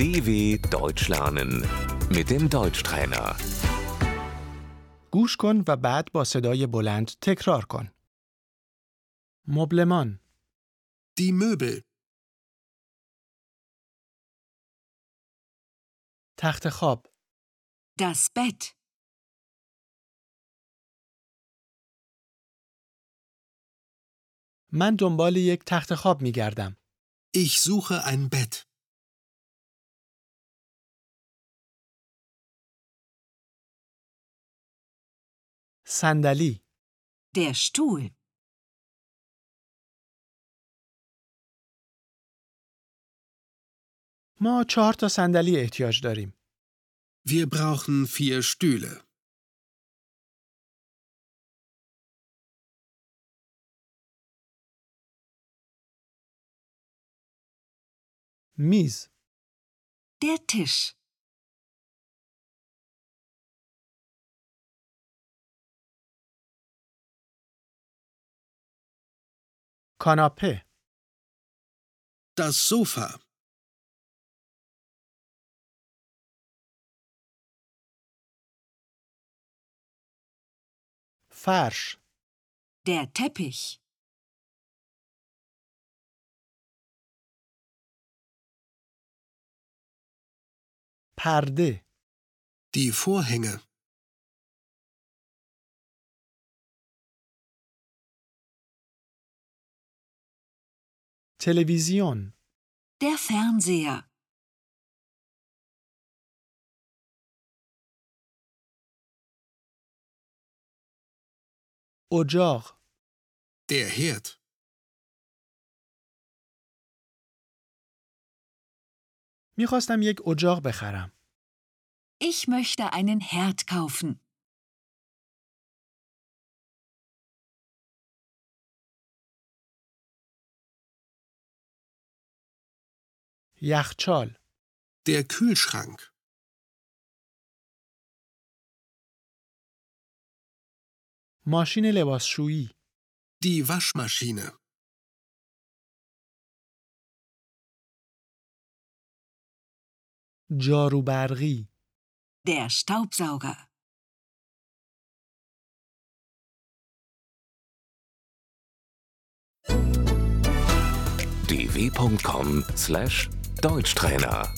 DW Deutsch lernen mit dem Deutschtrainer. گوش کن و بعد با صدای بلند تکرار کن. مبلمان، Die Möbel, تخت خواب، Das Bett. من دنبال یک تخت خواب می گردم. ich suche ein Bett. صندلی، Der Stuhl. ما چهار تا صندلی احتیاج داریم. Wir brauchen vier Stühle. میز، Der Tisch. Kanapee. Das Sofa. Farsch. Der Teppich. Parde. Die Vorhänge. تلویزیون، Der Fernseher. اجاق، der Herd, میخواستم یک اجاق بخرم. Ich möchte einen Herd kaufen. یخچال، der Kühlschrank, ماشین لباسشویی، die Waschmaschine, جارو برقی، Der Staubsauger. dw.com/deutschtrainer